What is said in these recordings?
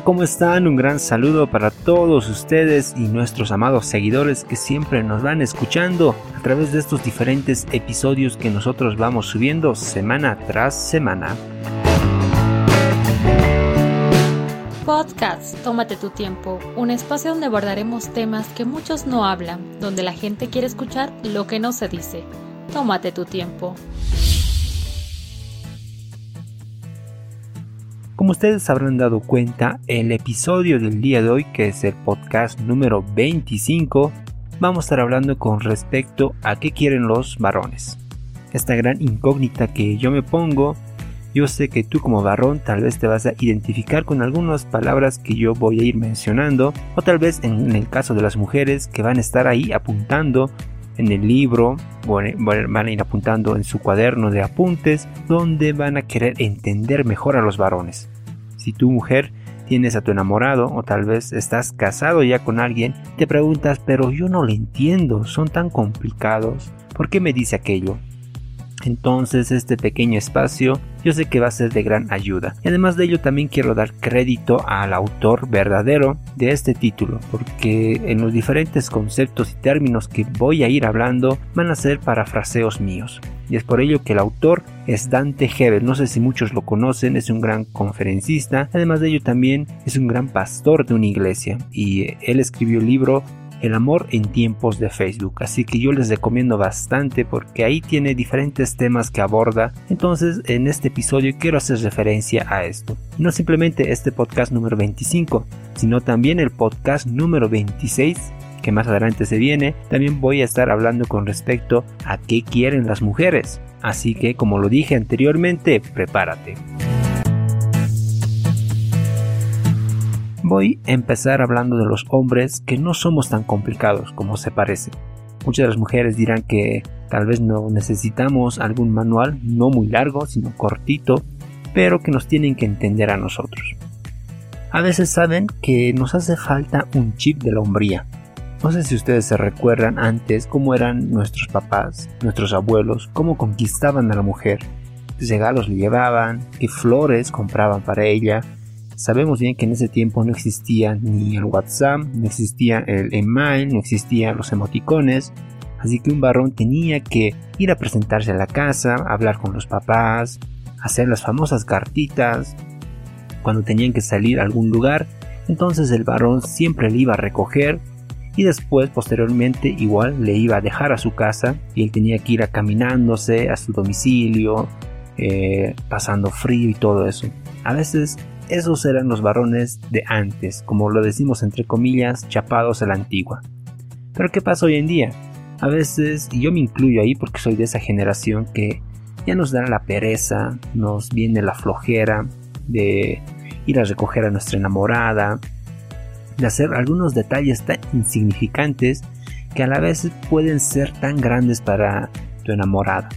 ¿cómo están? Un gran saludo para todos ustedes y nuestros amados seguidores que siempre nos van escuchando a través de estos diferentes episodios que nosotros vamos subiendo semana tras semana. Podcast, tómate tu tiempo, un espacio donde abordaremos temas que muchos no hablan, donde la gente quiere escuchar lo que no se dice. Tómate tu tiempo. Como ustedes habrán dado cuenta, el episodio del día de hoy, que es el podcast número 25, vamos a estar hablando con respecto a qué quieren los varones. Esta gran incógnita que yo me pongo, yo sé que tú como varón tal vez te vas a identificar con algunas palabras que yo voy a ir mencionando, o tal vez en el caso de las mujeres que van a estar ahí apuntando en el libro, van a ir apuntando en su cuaderno de apuntes, donde van a querer entender mejor a los varones. Si tu mujer tienes a tu enamorado o tal vez estás casado ya con alguien, te preguntas, pero yo no le entiendo, son tan complicados, ¿por qué me dice aquello? Entonces este pequeño espacio yo sé que va a ser de gran ayuda. Y además de ello también quiero dar crédito al autor verdadero de este título, porque en los diferentes conceptos y términos que voy a ir hablando van a ser parafraseos míos. Y es por ello que el autor es Dante Hebel, no sé si muchos lo conocen, es un gran conferencista, además de ello también es un gran pastor de una iglesia y él escribió el libro el amor en tiempos de Facebook. Así que yo les recomiendo bastante porque ahí tiene diferentes temas que aborda. Entonces en este episodio quiero hacer referencia a esto. no simplemente este podcast número 25, sino también el podcast número 26 que más adelante se viene, también voy a estar hablando con respecto a qué quieren las mujeres. Así que como lo dije anteriormente, prepárate. Voy a empezar hablando de los hombres que no somos tan complicados como se parece. Muchas de las mujeres dirán que tal vez no necesitamos algún manual no muy largo, sino cortito, pero que nos tienen que entender a nosotros. A veces saben que nos hace falta un chip de la hombría. No sé si ustedes se recuerdan antes cómo eran nuestros papás, nuestros abuelos, cómo conquistaban a la mujer, qué regalos le llevaban, qué flores compraban para ella, Sabemos bien que en ese tiempo no existía ni el WhatsApp, no existía el email, no existían los emoticones, así que un varón tenía que ir a presentarse a la casa, hablar con los papás, hacer las famosas cartitas. Cuando tenían que salir a algún lugar, entonces el varón siempre le iba a recoger y después posteriormente igual le iba a dejar a su casa y él tenía que ir a caminándose a su domicilio, eh, pasando frío y todo eso. A veces esos eran los varones de antes, como lo decimos entre comillas, chapados a la antigua. Pero ¿qué pasa hoy en día? A veces, y yo me incluyo ahí porque soy de esa generación que ya nos da la pereza, nos viene la flojera de ir a recoger a nuestra enamorada, de hacer algunos detalles tan insignificantes que a la vez pueden ser tan grandes para tu enamorada.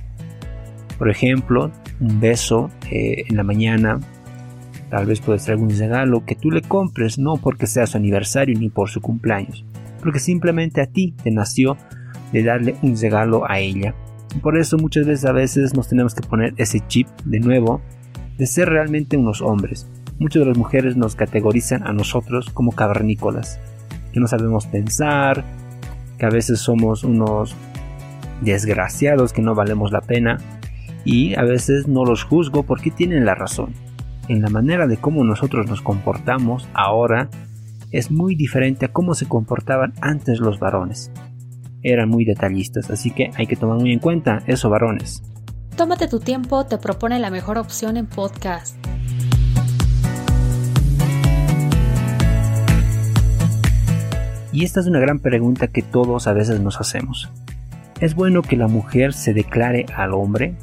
Por ejemplo, un beso eh, en la mañana Tal vez puede ser algún regalo que tú le compres no porque sea su aniversario ni por su cumpleaños, porque simplemente a ti te nació de darle un regalo a ella. por eso muchas veces a veces nos tenemos que poner ese chip de nuevo de ser realmente unos hombres. Muchas de las mujeres nos categorizan a nosotros como cavernícolas, que no sabemos pensar, que a veces somos unos desgraciados que no valemos la pena y a veces no los juzgo porque tienen la razón en la manera de cómo nosotros nos comportamos ahora es muy diferente a cómo se comportaban antes los varones. Eran muy detallistas, así que hay que tomar muy en cuenta eso, varones. Tómate tu tiempo, te propone la mejor opción en podcast. Y esta es una gran pregunta que todos a veces nos hacemos. ¿Es bueno que la mujer se declare al hombre?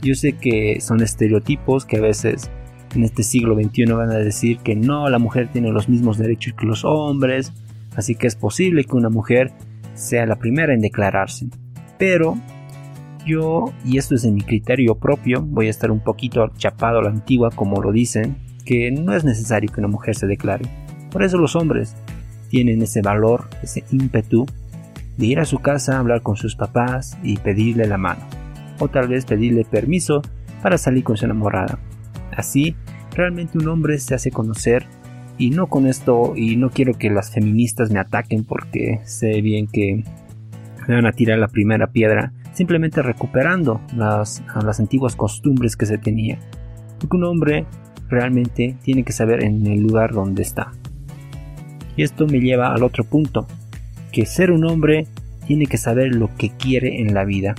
Yo sé que son estereotipos que a veces en este siglo XXI van a decir que no, la mujer tiene los mismos derechos que los hombres, así que es posible que una mujer sea la primera en declararse. Pero yo, y esto es en mi criterio propio, voy a estar un poquito chapado a la antigua como lo dicen, que no es necesario que una mujer se declare. Por eso los hombres tienen ese valor, ese ímpetu de ir a su casa, hablar con sus papás y pedirle la mano. O tal vez pedirle permiso para salir con su enamorada. Así, realmente un hombre se hace conocer Y no con esto, y no quiero que las feministas me ataquen porque sé bien que me van a tirar la primera piedra, simplemente recuperando las, las antiguas costumbres que se tenía. Porque un hombre realmente tiene que saber en el lugar donde está. Y esto me lleva al otro punto, que ser un hombre tiene que saber lo que quiere en la vida.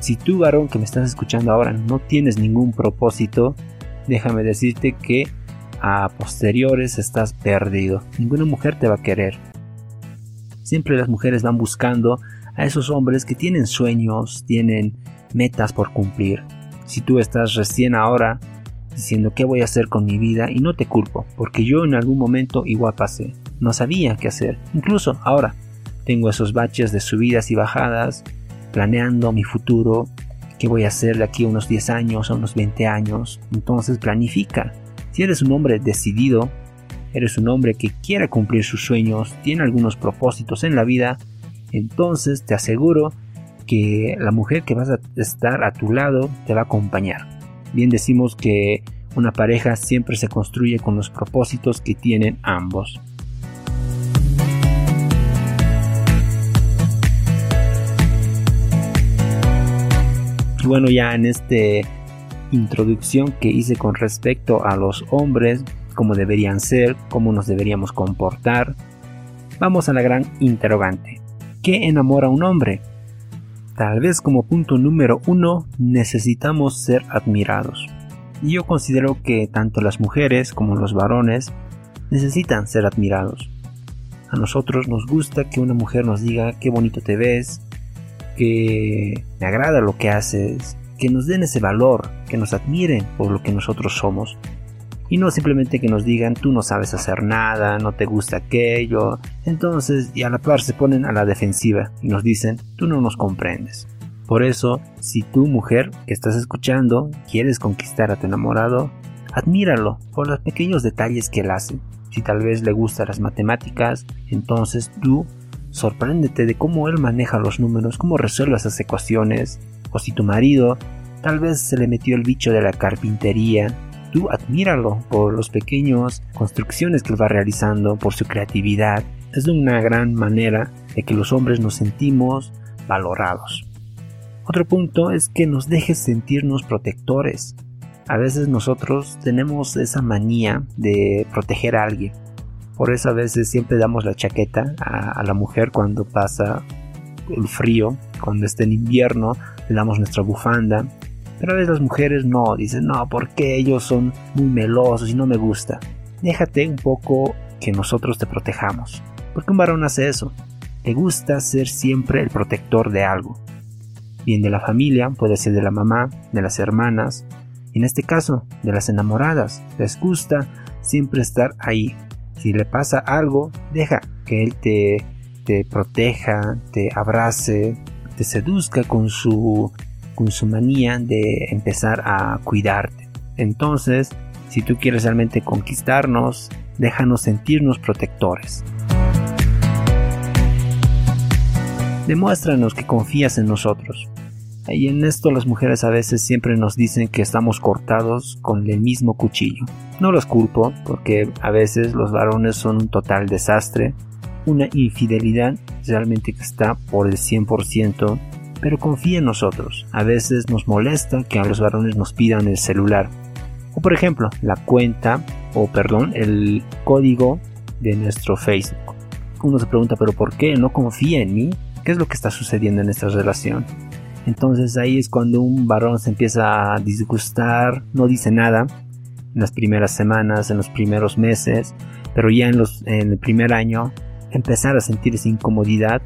Si tú, varón que me estás escuchando ahora, no tienes ningún propósito, déjame decirte que a posteriores estás perdido. Ninguna mujer te va a querer. Siempre las mujeres van buscando a esos hombres que tienen sueños, tienen metas por cumplir. Si tú estás recién ahora diciendo qué voy a hacer con mi vida y no te culpo, porque yo en algún momento igual pasé, no sabía qué hacer. Incluso ahora tengo esos baches de subidas y bajadas, planeando mi futuro, qué voy a hacer de aquí a unos 10 años, a unos 20 años. Entonces planifica. Si eres un hombre decidido, eres un hombre que quiere cumplir sus sueños, tiene algunos propósitos en la vida, entonces te aseguro que la mujer que vas a estar a tu lado te va a acompañar. Bien decimos que una pareja siempre se construye con los propósitos que tienen ambos. Y bueno, ya en esta introducción que hice con respecto a los hombres, cómo deberían ser, cómo nos deberíamos comportar, vamos a la gran interrogante. ¿Qué enamora a un hombre? Tal vez como punto número uno necesitamos ser admirados. Y yo considero que tanto las mujeres como los varones necesitan ser admirados. A nosotros nos gusta que una mujer nos diga qué bonito te ves, que me agrada lo que haces, que nos den ese valor, que nos admiren por lo que nosotros somos y no simplemente que nos digan tú no sabes hacer nada, no te gusta aquello. Entonces, y a la par se ponen a la defensiva y nos dicen tú no nos comprendes. Por eso, si tú mujer que estás escuchando quieres conquistar a tu enamorado, admíralo por los pequeños detalles que él hace. Si tal vez le gustan las matemáticas, entonces tú sorpréndete de cómo él maneja los números, cómo resuelve esas ecuaciones. O si tu marido tal vez se le metió el bicho de la carpintería tú admíralo por las pequeñas construcciones que él va realizando, por su creatividad. Es una gran manera de que los hombres nos sentimos valorados. Otro punto es que nos dejes sentirnos protectores. A veces nosotros tenemos esa manía de proteger a alguien. Por eso a veces siempre damos la chaqueta a, la mujer cuando pasa el frío, cuando está en invierno, le damos nuestra bufanda pero a veces las mujeres no, dicen, no, porque ellos son muy melosos y no me gusta. Déjate un poco que nosotros te protejamos. Porque un varón hace eso. Le gusta ser siempre el protector de algo. Bien de la familia, puede ser de la mamá, de las hermanas, y en este caso, de las enamoradas. Les gusta siempre estar ahí. Si le pasa algo, deja que él te, te proteja, te abrace, te seduzca con su con su manía de empezar a cuidarte. Entonces, si tú quieres realmente conquistarnos, déjanos sentirnos protectores. Demuéstranos que confías en nosotros. Y en esto las mujeres a veces siempre nos dicen que estamos cortados con el mismo cuchillo. No los culpo, porque a veces los varones son un total desastre, una infidelidad realmente que está por el 100%, pero confía en nosotros. A veces nos molesta que a los varones nos pidan el celular. O por ejemplo, la cuenta, o perdón, el código de nuestro Facebook. Uno se pregunta, pero ¿por qué no confía en mí? ¿Qué es lo que está sucediendo en esta relación? Entonces ahí es cuando un varón se empieza a disgustar, no dice nada en las primeras semanas, en los primeros meses, pero ya en, los, en el primer año empezar a sentir esa incomodidad,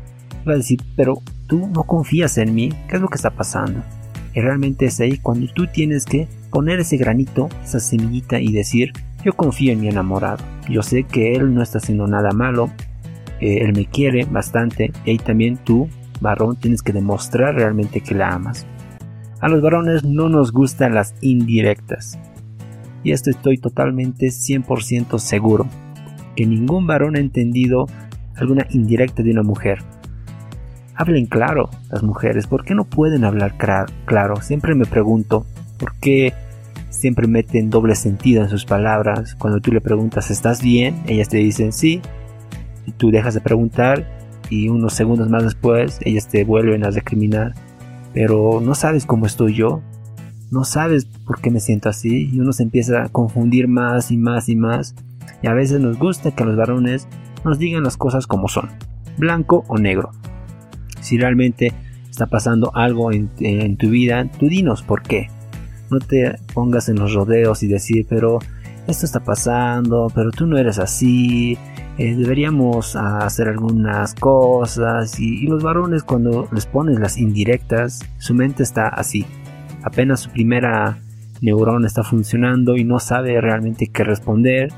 va a decir, pero tú no confías en mí, ¿qué es lo que está pasando? Y realmente es ahí cuando tú tienes que poner ese granito, esa semillita y decir, yo confío en mi enamorado, yo sé que él no está haciendo nada malo, eh, él me quiere bastante, y ahí también tú, varón, tienes que demostrar realmente que la amas. A los varones no nos gustan las indirectas. Y esto estoy totalmente 100% seguro, que ningún varón ha entendido alguna indirecta de una mujer. Hablen claro las mujeres, ¿por qué no pueden hablar claro? Siempre me pregunto, ¿por qué siempre meten doble sentido en sus palabras. Cuando tú le preguntas, ¿estás bien? Ellas te dicen sí. Y tú dejas de preguntar y unos segundos más después ellas te vuelven a recriminar. Pero no sabes cómo estoy yo. No sabes por qué me siento así. Y uno se empieza a confundir más y más y más. Y a veces nos gusta que los varones nos digan las cosas como son. Blanco o negro. Si realmente está pasando algo en, en tu vida, tú dinos por qué no te pongas en los rodeos y decir, pero esto está pasando, pero tú no eres así, eh, deberíamos hacer algunas cosas. Y, los varones cuando les pones las indirectas, su mente está así. Apenas su primera neurona está funcionando y no sabe realmente qué responder.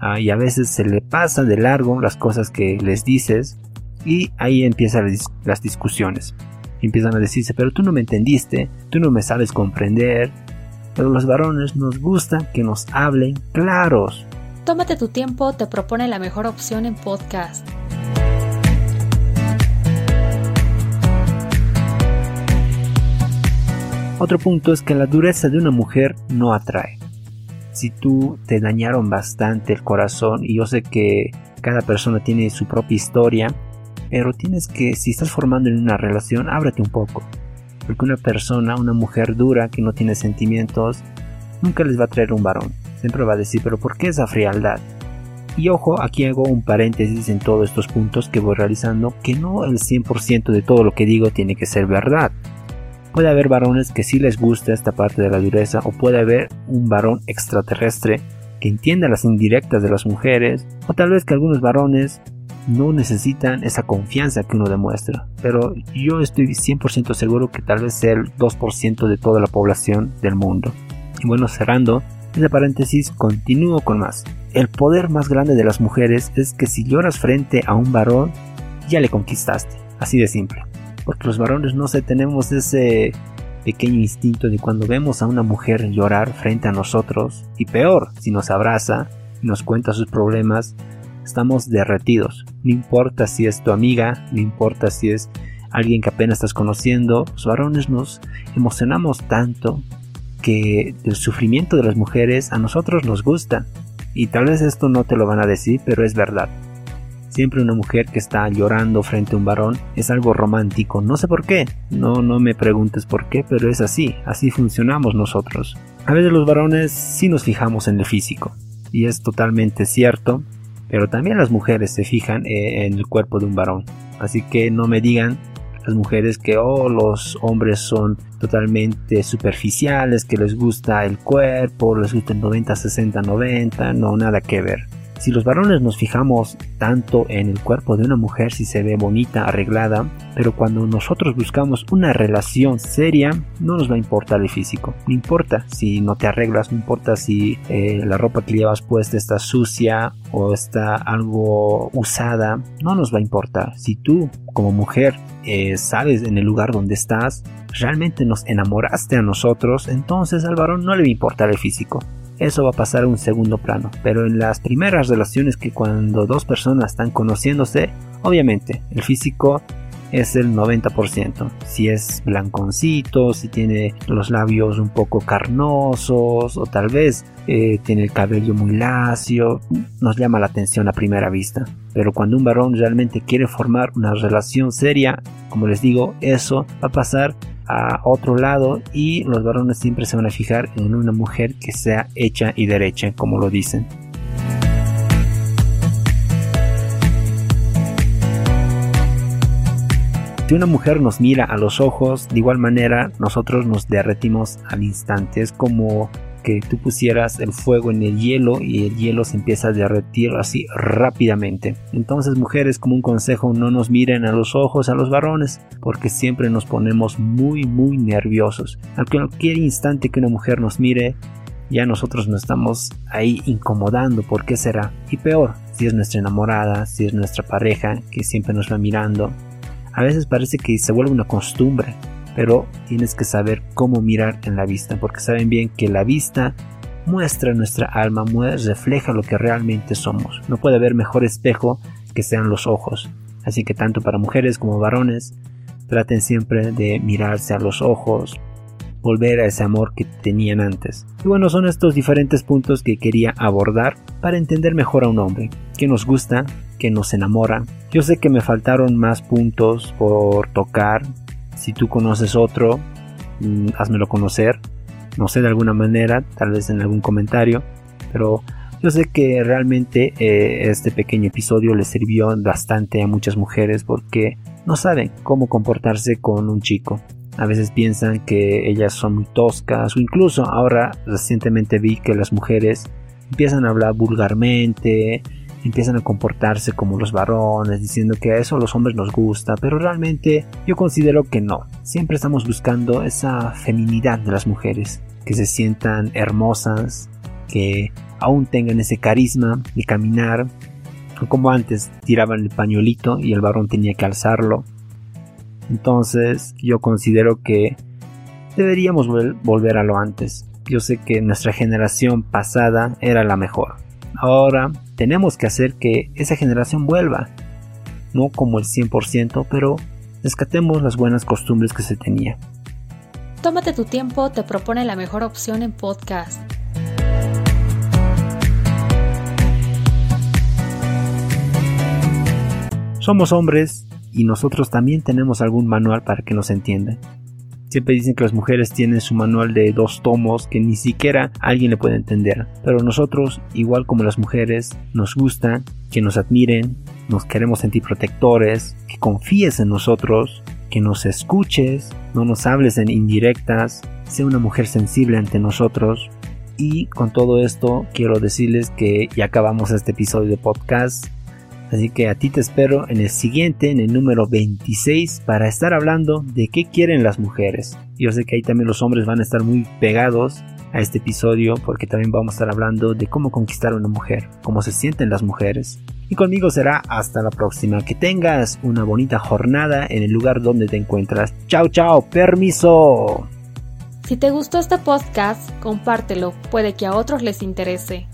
Ah, y a veces se le pasa de largo las cosas que les dices y ahí empiezan las discusiones. Empiezan a decirse, pero tú no me entendiste, tú no me sabes comprender, pero los varones nos gusta que nos hablen claros. Tómate tu tiempo, te propone la mejor opción en podcast. Otro punto es que la dureza de una mujer no atrae. Si tú te dañaron bastante el corazón, y yo sé que cada persona tiene su propia historia, pero tienes que, si estás formando en una relación, ábrete un poco. Porque una persona, una mujer dura que no tiene sentimientos, nunca les va a traer un varón. Siempre va a decir, pero ¿por qué esa frialdad? Y ojo, aquí hago un paréntesis en todos estos puntos que voy realizando, que no el 100% de todo lo que digo tiene que ser verdad. Puede haber varones que sí les gusta esta parte de la dureza, o puede haber un varón extraterrestre que entienda las indirectas de las mujeres, o tal vez que algunos varones no necesitan esa confianza que uno demuestra. Pero yo estoy 100% seguro que tal vez sea el 2% de toda la población del mundo. Y bueno, cerrando ese paréntesis, continúo con más. El poder más grande de las mujeres es que si lloras frente a un varón, ya le conquistaste. Así de simple. Porque los varones no sé, tenemos ese pequeño instinto de cuando vemos a una mujer llorar frente a nosotros, y peor, si nos abraza y nos cuenta sus problemas, estamos derretidos. No importa si es tu amiga, no importa si es alguien que apenas estás conociendo, los varones nos emocionamos tanto que el sufrimiento de las mujeres a nosotros nos gusta. Y tal vez esto no te lo van a decir, pero es verdad. Siempre una mujer que está llorando frente a un varón es algo romántico. No sé por qué. No, no me preguntes por qué, pero es así. Así funcionamos nosotros. A veces los varones sí nos fijamos en el físico. Y es totalmente cierto. Pero también las mujeres se fijan eh, en el cuerpo de un varón. Así que no me digan las mujeres que oh, los hombres son totalmente superficiales, que les gusta el cuerpo, les gusta el 90, 60, 90, no, nada que ver. Si los varones nos fijamos tanto en el cuerpo de una mujer si se ve bonita, arreglada, pero cuando nosotros buscamos una relación seria, no nos va a importar el físico. No importa si no te arreglas, no importa si eh, la ropa que llevas puesta está sucia o está algo usada, no nos va a importar. Si tú como mujer eh, sabes en el lugar donde estás, realmente nos enamoraste a nosotros, entonces al varón no le va a importar el físico eso va a pasar a un segundo plano. Pero en las primeras relaciones que cuando dos personas están conociéndose, obviamente el físico es el 90%. Si es blanconcito, si tiene los labios un poco carnosos o tal vez eh, tiene el cabello muy lacio, nos llama la atención a primera vista. Pero cuando un varón realmente quiere formar una relación seria, como les digo, eso va a pasar a otro lado y los varones siempre se van a fijar en una mujer que sea hecha y derecha, como lo dicen. Si una mujer nos mira a los ojos, de igual manera nosotros nos derretimos al instante. Es como que tú pusieras el fuego en el hielo y el hielo se empieza a derretir así rápidamente. Entonces mujeres como un consejo no nos miren a los ojos a los varones porque siempre nos ponemos muy muy nerviosos. A cualquier instante que una mujer nos mire ya nosotros nos estamos ahí incomodando. ¿Por qué será? Y peor, si es nuestra enamorada, si es nuestra pareja que siempre nos va mirando. A veces parece que se vuelve una costumbre pero tienes que saber cómo mirar en la vista, porque saben bien que la vista muestra nuestra alma, refleja lo que realmente somos. No puede haber mejor espejo que sean los ojos. Así que tanto para mujeres como varones, traten siempre de mirarse a los ojos volver a ese amor que tenían antes. Y bueno, son estos diferentes puntos que quería abordar para entender mejor a un hombre, que nos gusta, que nos enamora. Yo sé que me faltaron más puntos por tocar. Si tú conoces otro, mm, házmelo conocer. No sé de alguna manera, tal vez en algún comentario, pero yo sé que realmente eh, este pequeño episodio le sirvió bastante a muchas mujeres porque no saben cómo comportarse con un chico. A veces piensan que ellas son muy toscas o incluso ahora recientemente vi que las mujeres empiezan a hablar vulgarmente, empiezan a comportarse como los varones, diciendo que a eso a los hombres nos gusta, pero realmente yo considero que no. Siempre estamos buscando esa feminidad de las mujeres, que se sientan hermosas, que aún tengan ese carisma de caminar, como antes tiraban el pañuelito y el varón tenía que alzarlo. Entonces yo considero que deberíamos volver a lo antes. Yo sé que nuestra generación pasada era la mejor. Ahora tenemos que hacer que esa generación vuelva. No como el 100%, pero rescatemos las buenas costumbres que se tenía. Tómate tu tiempo, te propone la mejor opción en podcast. Somos hombres y nosotros también tenemos algún manual para que nos entiendan. Siempre dicen que las mujeres tienen su manual de dos tomos que ni siquiera alguien le puede entender. Pero nosotros, igual como las mujeres, nos gusta que nos admiren, nos queremos sentir protectores, que confíes en nosotros, que nos escuches, no nos hables en indirectas, sea una mujer sensible ante nosotros. Y con todo esto quiero decirles que ya acabamos este episodio de podcast. Así que a ti te espero en el siguiente, en el número 26, para estar hablando de qué quieren las mujeres. Yo sé que ahí también los hombres van a estar muy pegados a este episodio porque también vamos a estar hablando de cómo conquistar a una mujer, cómo se sienten las mujeres. Y conmigo será hasta la próxima. Que tengas una bonita jornada en el lugar donde te encuentras. Chao, chao, permiso. Si te gustó este podcast, compártelo, puede que a otros les interese.